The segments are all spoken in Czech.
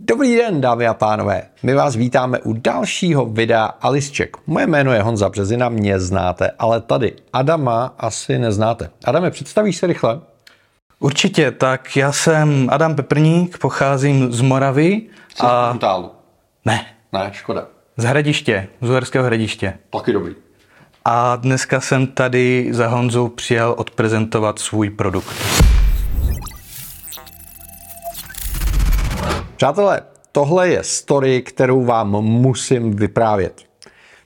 Dobrý den, dámy a pánové. My vás vítáme u dalšího videa Alisček. Moje jméno je Honza Březina, mě znáte, ale tady Adama asi neznáte. Adame, představíš se rychle? Určitě, tak já jsem Adam Peprník, pocházím z Moravy. Jsi a... Puntálu. Ne. Ne, škoda. Z Hradiště, z Uherského Hradiště. Taky dobrý. A dneska jsem tady za Honzou přijel odprezentovat svůj produkt. Přátelé, tohle je story, kterou vám musím vyprávět.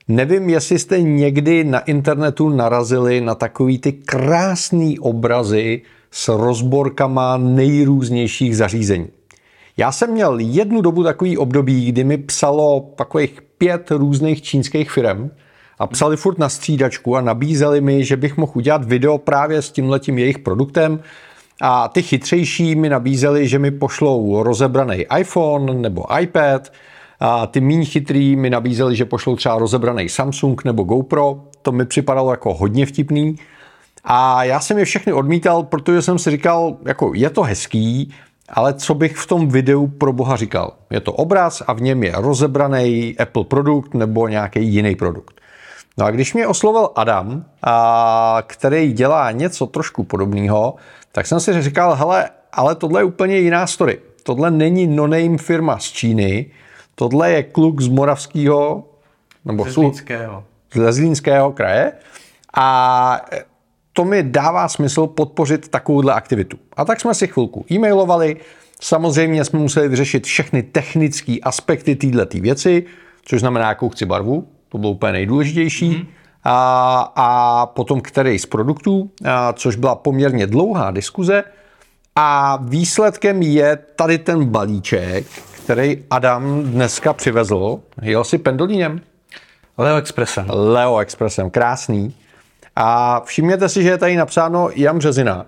Nevím, jestli jste někdy na internetu narazili na takový ty krásný obrazy s rozborkama nejrůznějších zařízení. Já jsem měl jednu dobu takový období, kdy mi psalo takových pět různých čínských firm a psali furt na střídačku a nabízeli mi, že bych mohl udělat video právě s tímhletím jejich produktem a ty chytřejší mi nabízeli, že mi pošlou rozebraný iPhone nebo iPad. A ty méně chytrý mi nabízeli, že pošlou třeba rozebraný Samsung nebo GoPro. To mi připadalo jako hodně vtipný. A já jsem je všechny odmítal, protože jsem si říkal, jako je to hezký, ale co bych v tom videu pro boha říkal? Je to obraz a v něm je rozebraný Apple produkt nebo nějaký jiný produkt. No a když mě oslovil Adam, a, který dělá něco trošku podobného, tak jsem si říkal, hele, ale tohle je úplně jiná story. Tohle není no-name firma z Číny, tohle je kluk z Moravského, nebo z Zlínského. Z Zlínského kraje a to mi dává smysl podpořit takovouhle aktivitu. A tak jsme si chvilku e-mailovali, samozřejmě jsme museli vyřešit všechny technické aspekty této věci, což znamená, jakou chci barvu, to bylo úplně nejdůležitější. Mm-hmm. A, a potom který z produktů, a, což byla poměrně dlouhá diskuze. A výsledkem je tady ten balíček, který Adam dneska přivezl. Jel si pendolínem? Leo Expressem. Leo Expressem, krásný. A všimněte si, že je tady napsáno Jan Březina,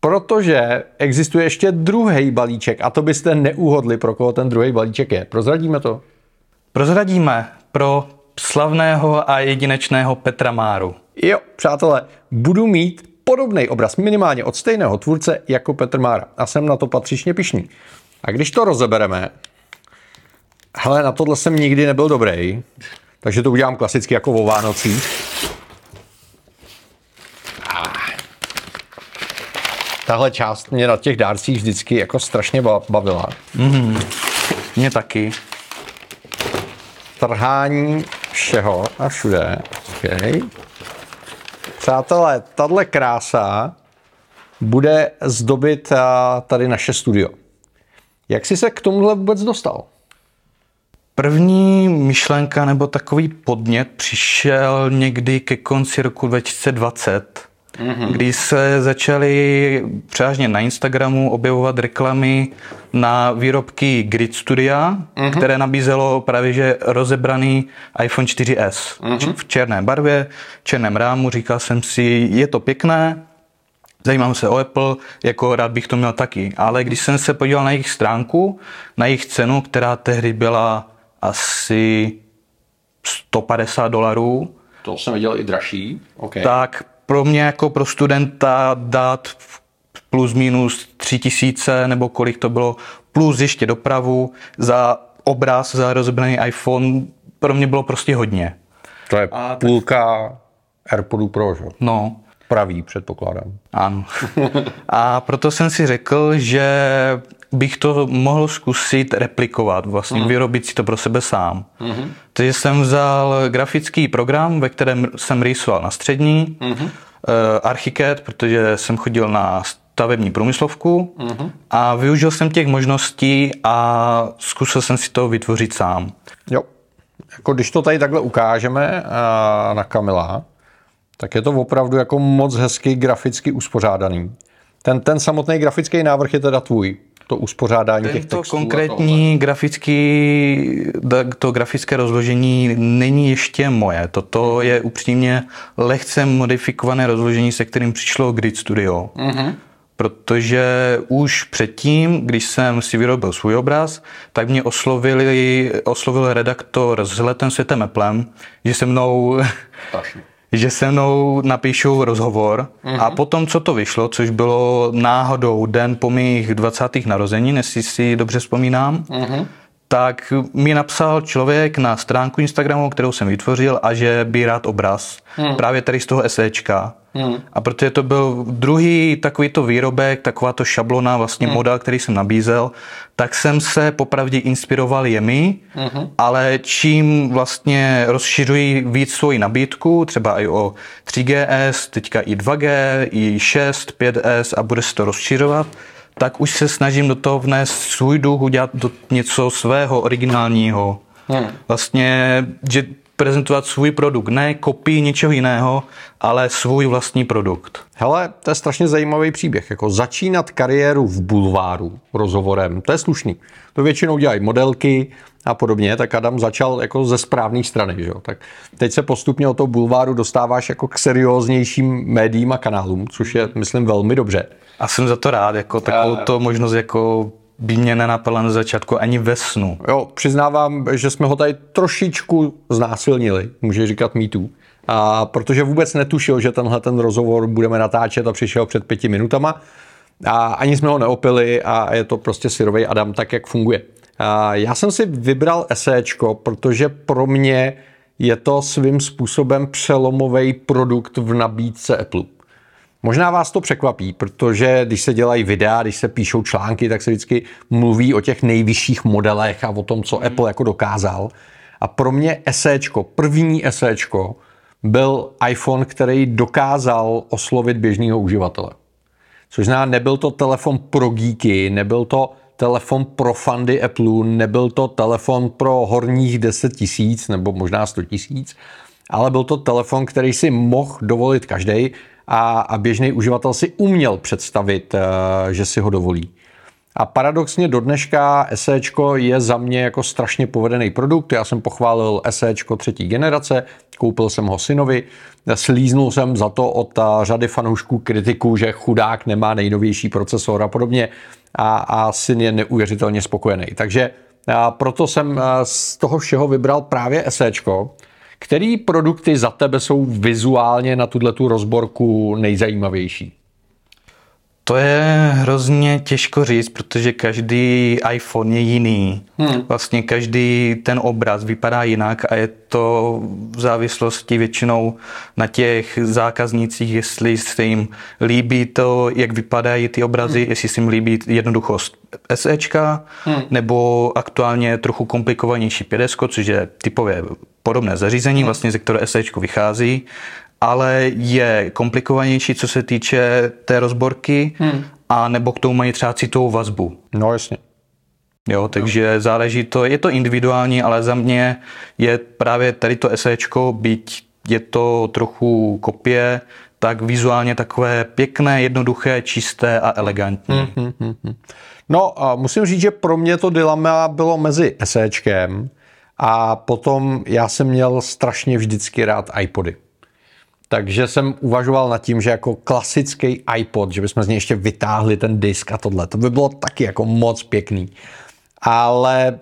protože existuje ještě druhý balíček a to byste neuhodli, pro koho ten druhý balíček je. Prozradíme to? Prozradíme pro slavného a jedinečného Petra Máru. Jo, přátelé, budu mít podobný obraz minimálně od stejného tvůrce jako Petr Mára a jsem na to patřičně pišný. A když to rozebereme, hele, na tohle jsem nikdy nebyl dobrý, takže to udělám klasicky jako o Vánocích. Tahle část mě na těch dárcích vždycky jako strašně bavila. Mm, mě taky. Trhání všeho a všude. Okay. Přátelé, tahle krása bude zdobit tady naše studio. Jak jsi se k tomuhle vůbec dostal? První myšlenka nebo takový podnět přišel někdy ke konci roku 2020 mm-hmm. kdy se začaly převážně na Instagramu objevovat reklamy na výrobky Grid Studia, mm-hmm. které nabízelo právě že rozebraný iPhone 4S mm-hmm. v černé barvě, černém rámu. Říkal jsem si, je to pěkné, zajímám se o Apple, jako rád bych to měl taky. Ale když jsem se podíval na jejich stránku, na jejich cenu, která tehdy byla asi 150 dolarů, to jsem viděl i dražší. Okay. Tak pro mě jako pro studenta dát plus minus tři tisíce nebo kolik to bylo, plus ještě dopravu za obraz, za rozebraný iPhone, pro mě bylo prostě hodně. To je A půlka tak... AirPodu Pro, že? No. Pravý, předpokládám. Ano. A proto jsem si řekl, že bych to mohl zkusit replikovat, vlastně mm. vyrobit si to pro sebe sám. Mm-hmm. Takže jsem vzal grafický program, ve kterém jsem rýsoval na střední, mm-hmm. uh, Archicad, protože jsem chodil na stavební průmyslovku mm-hmm. a využil jsem těch možností a zkusil jsem si to vytvořit sám. Jo. Jako když to tady takhle ukážeme uh, na Kamila, tak je to opravdu jako moc hezky graficky uspořádaný. Ten, ten samotný grafický návrh je teda tvůj to uspořádání Tento těch textů. konkrétní grafický, to grafické rozložení není ještě moje. Toto je upřímně lehce modifikované rozložení, se kterým přišlo Grid Studio. Mm-hmm. Protože už předtím, když jsem si vyrobil svůj obraz, tak mě oslovili, oslovil redaktor s letem světem Applem, že se mnou že se mnou napíšou rozhovor uh-huh. a potom, co to vyšlo, což bylo náhodou den po mých 20. narozenin, jestli si dobře vzpomínám, uh-huh tak mi napsal člověk na stránku Instagramu, kterou jsem vytvořil a že by rád obraz. Hmm. Právě tady z toho SEčka. Hmm. A protože to byl druhý takovýto výrobek, taková to šablona, vlastně hmm. model, který jsem nabízel, tak jsem se popravdě inspiroval jemi, hmm. ale čím vlastně rozšiřují víc svoji nabídku, třeba i o 3GS, teďka i 2G, i 6, 5S a bude se to rozšiřovat, tak už se snažím do toho vnést svůj duch, udělat do něco svého, originálního. Hmm. Vlastně, že prezentovat svůj produkt, ne kopii něčeho jiného, ale svůj vlastní produkt. Hele, to je strašně zajímavý příběh. Jako začínat kariéru v bulváru rozhovorem, to je slušný. To většinou dělají modelky a podobně, tak Adam začal jako ze správné strany. Že? Tak teď se postupně o to bulváru dostáváš jako k serióznějším médiím a kanálům, což je, myslím, velmi dobře. A jsem za to rád, jako takovou to možnost jako by mě nenapadla na začátku ani ve snu. Jo, přiznávám, že jsme ho tady trošičku znásilnili, může říkat mýtů. A protože vůbec netušil, že tenhle ten rozhovor budeme natáčet a přišel před pěti minutama. A ani jsme ho neopili a je to prostě syrový Adam tak, jak funguje. A já jsem si vybral SEčko, protože pro mě je to svým způsobem přelomový produkt v nabídce Apple. Možná vás to překvapí, protože když se dělají videa, když se píšou články, tak se vždycky mluví o těch nejvyšších modelech a o tom, co Apple jako dokázal. A pro mě SEčko, první SEčko, byl iPhone, který dokázal oslovit běžného uživatele. Což znamená, nebyl to telefon pro geeky, nebyl to telefon pro fandy Apple, nebyl to telefon pro horních 10 tisíc nebo možná 100 tisíc, ale byl to telefon, který si mohl dovolit každý a, a běžný uživatel si uměl představit, eh, že si ho dovolí. A paradoxně do dneška SEčko je za mě jako strašně povedený produkt. Já jsem pochválil SEčko třetí generace, koupil jsem ho synovi, slíznul jsem za to od eh, řady fanoušků kritiků, že chudák nemá nejnovější procesor a podobně a, a syn je neuvěřitelně spokojený. Takže a proto jsem z toho všeho vybral právě SEčko, který produkty za tebe jsou vizuálně na tuhle tu rozborku nejzajímavější? To je hrozně těžko říct, protože každý iPhone je jiný. Hmm. Vlastně každý ten obraz vypadá jinak a je to v závislosti většinou na těch zákaznících, jestli se jim líbí to, jak vypadají ty obrazy, hmm. jestli se jim líbí jednoduchost SEčka, hmm. nebo aktuálně trochu komplikovanější 5 což je typově podobné zařízení, hmm. vlastně ze které SEčko vychází ale je komplikovanější, co se týče té rozborky, hmm. a nebo k tomu mají třeba citovou vazbu. No jasně. Jo, takže no. záleží to, je to individuální, ale za mě je právě tady to esečko, byť je to trochu kopie, tak vizuálně takové pěkné, jednoduché, čisté a elegantní. Hmm, hmm, hmm. No a musím říct, že pro mě to dilema bylo mezi esečkem a potom já jsem měl strašně vždycky rád iPody. Takže jsem uvažoval nad tím, že jako klasický iPod, že bychom z něj ještě vytáhli ten disk a tohle. To by bylo taky jako moc pěkný. Ale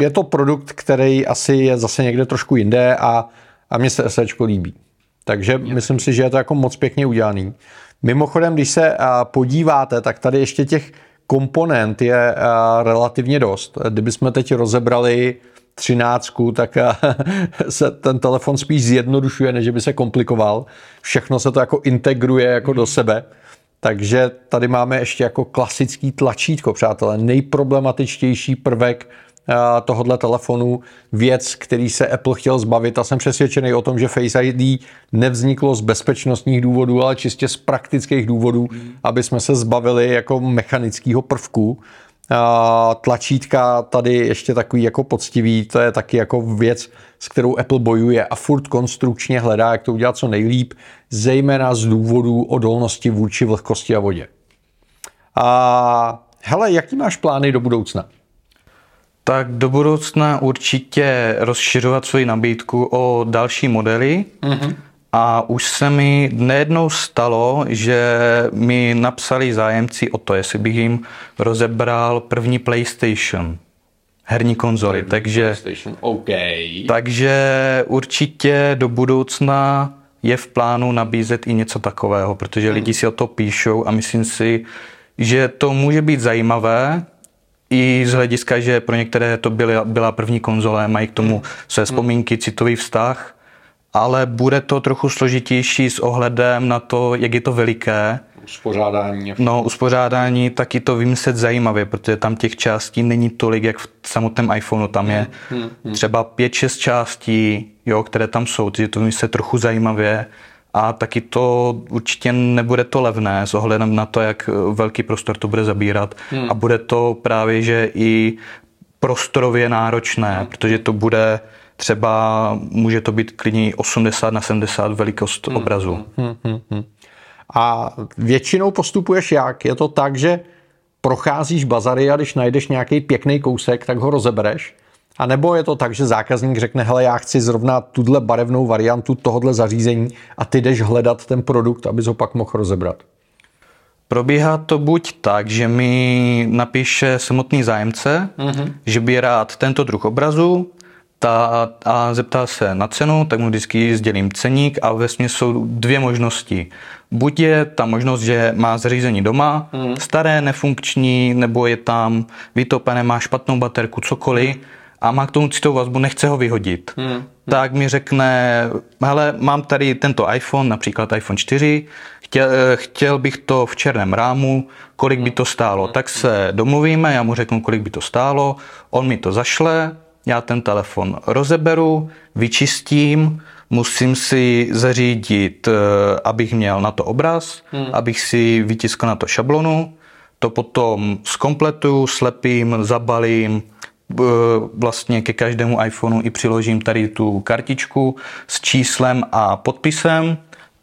je to produkt, který asi je zase někde trošku jinde a, a mně se SEčko líbí. Takže je. myslím si, že je to jako moc pěkně udělaný. Mimochodem, když se podíváte, tak tady ještě těch komponent je relativně dost. Kdybychom teď rozebrali třináctku, tak se ten telefon spíš zjednodušuje, než by se komplikoval. Všechno se to jako integruje jako do sebe. Takže tady máme ještě jako klasický tlačítko, přátelé. Nejproblematičtější prvek eh, tohohle telefonu, věc, který se Apple chtěl zbavit a jsem přesvědčený o tom, že Face ID nevzniklo z bezpečnostních důvodů, ale čistě z praktických důvodů, aby jsme se zbavili jako mechanického prvku, tlačítka tady ještě takový jako poctivý, to je taky jako věc, s kterou Apple bojuje a furt konstrukčně hledá, jak to udělat co nejlíp, zejména z důvodu odolnosti vůči vlhkosti a vodě. A hele, jaký máš plány do budoucna? Tak do budoucna určitě rozšiřovat svoji nabídku o další modely. Mm-hmm. A už se mi nejednou stalo, že mi napsali zájemci o to, jestli bych jim rozebral první PlayStation, herní konzoly. První takže, PlayStation, okay. takže určitě do budoucna je v plánu nabízet i něco takového, protože lidi si o to píšou a myslím si, že to může být zajímavé, i z hlediska, že pro některé to byla, byla první konzole, mají k tomu své vzpomínky, citový vztah, ale bude to trochu složitější s ohledem na to, jak je to veliké. Uspořádání. No, uspořádání taky to vymyslet zajímavě, protože tam těch částí není tolik, jak v samotném iPhoneu. Tam je třeba 5-6 částí, jo, které tam jsou, takže to vymyslet trochu zajímavě a taky to určitě nebude to levné s ohledem na to, jak velký prostor to bude zabírat hmm. a bude to právě, že i prostorově náročné, hmm. protože to bude třeba, může to být klidně 80 na 70 velikost hmm. obrazu. Hmm. Hmm. Hmm. A většinou postupuješ jak? Je to tak, že procházíš bazary a když najdeš nějaký pěkný kousek, tak ho rozebereš? A nebo je to tak, že zákazník řekne, hele, já chci zrovna tuhle barevnou variantu tohohle zařízení a ty jdeš hledat ten produkt, abys ho pak mohl rozebrat? Probíhá to buď tak, že mi napíše samotný zájemce, mm-hmm. že by rád tento druh obrazu ta, a zeptá se na cenu, tak mu vždycky sdělím ceník a ve jsou dvě možnosti. Buď je ta možnost, že má zařízení doma, mm. staré, nefunkční, nebo je tam vytopené, má špatnou baterku, cokoliv, mm a má k tomu citovou vazbu, nechce ho vyhodit, hmm. tak mi řekne, hele, mám tady tento iPhone, například iPhone 4, chtěl, chtěl bych to v černém rámu, kolik by to stálo. Tak se domluvíme, já mu řeknu, kolik by to stálo, on mi to zašle, já ten telefon rozeberu, vyčistím, musím si zařídit, eh, abych měl na to obraz, hmm. abych si vytiskl na to šablonu, to potom zkompletuju, slepím, zabalím, vlastně ke každému iPhoneu i přiložím tady tu kartičku s číslem a podpisem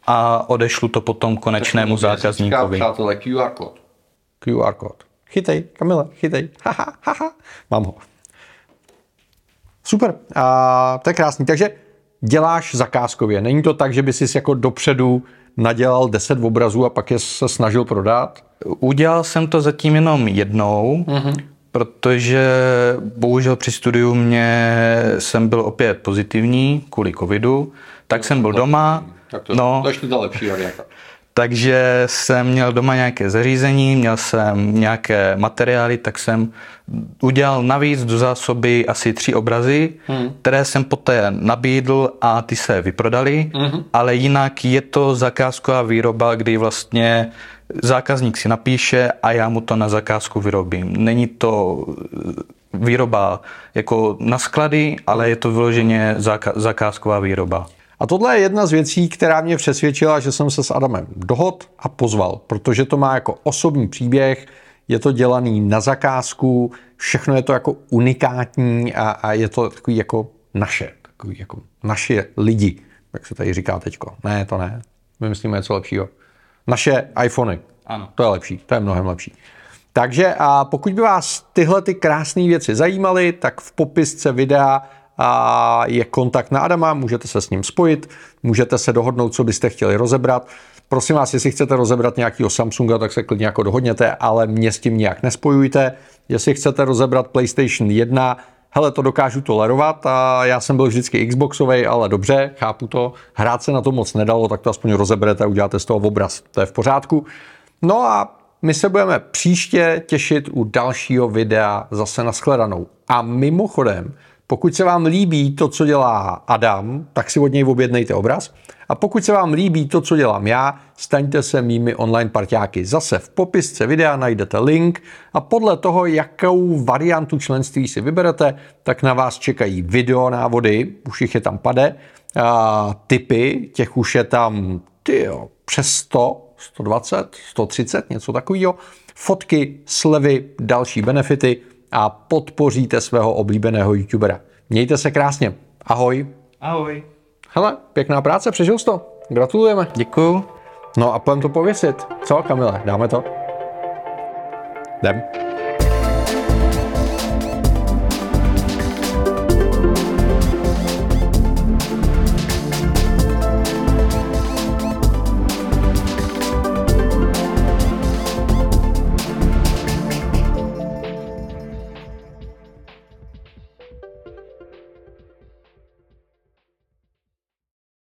a odešlu to potom konečnému zákazníkovi. Přátelé, QR kód. QR kód. Chytej, Kamila, chytej. Haha, haha. Mám ho. Super, a to je krásný. Takže děláš zakázkově. Není to tak, že by si jako dopředu nadělal 10 obrazů a pak je se snažil prodat? Udělal jsem to zatím jenom jednou. Mm-hmm protože bohužel při studiu mě jsem byl opět pozitivní kvůli covidu, tak no, jsem byl doma. Tak to, no, to ještě to lepší varianta. Takže jsem měl doma nějaké zařízení, měl jsem nějaké materiály, tak jsem udělal navíc do zásoby asi tři obrazy, hmm. které jsem poté nabídl a ty se vyprodali, hmm. ale jinak je to zakázková výroba, kdy vlastně zákazník si napíše a já mu to na zakázku vyrobím. Není to výroba jako na sklady, ale je to vyloženě zakázková výroba. A tohle je jedna z věcí, která mě přesvědčila, že jsem se s Adamem dohod a pozval, protože to má jako osobní příběh, je to dělaný na zakázku, všechno je to jako unikátní a, a je to takový jako naše, takový jako naše lidi, jak se tady říká teďko. Ne, to ne. My myslíme něco lepšího. Naše iPhony. Ano. To je lepší, to je mnohem lepší. Takže a pokud by vás tyhle ty krásné věci zajímaly, tak v popisce videa a je kontakt na Adama, můžete se s ním spojit, můžete se dohodnout, co byste chtěli rozebrat. Prosím vás, jestli chcete rozebrat nějakého Samsunga, tak se klidně jako dohodněte, ale mě s tím nějak nespojujte. Jestli chcete rozebrat PlayStation 1, hele, to dokážu tolerovat a já jsem byl vždycky Xboxový, ale dobře, chápu to. Hrát se na to moc nedalo, tak to aspoň rozeberete a uděláte z toho obraz. To je v pořádku. No a my se budeme příště těšit u dalšího videa zase na shledanou. A mimochodem, pokud se vám líbí to, co dělá Adam, tak si od něj objednejte obraz. A pokud se vám líbí to, co dělám já, staňte se mými online parťáky. Zase v popisce videa najdete link a podle toho, jakou variantu členství si vyberete, tak na vás čekají video návody, už jich je tam pade, a typy, těch už je tam tyjo, přes 100, 120, 130, něco takového, fotky, slevy, další benefity, a podpoříte svého oblíbeného youtubera. Mějte se krásně. Ahoj. Ahoj. Hele, pěkná práce, přežil jsi to. Gratulujeme. Děkuju. No a půjdeme to pověsit. Co, Kamile, dáme to? Jdem.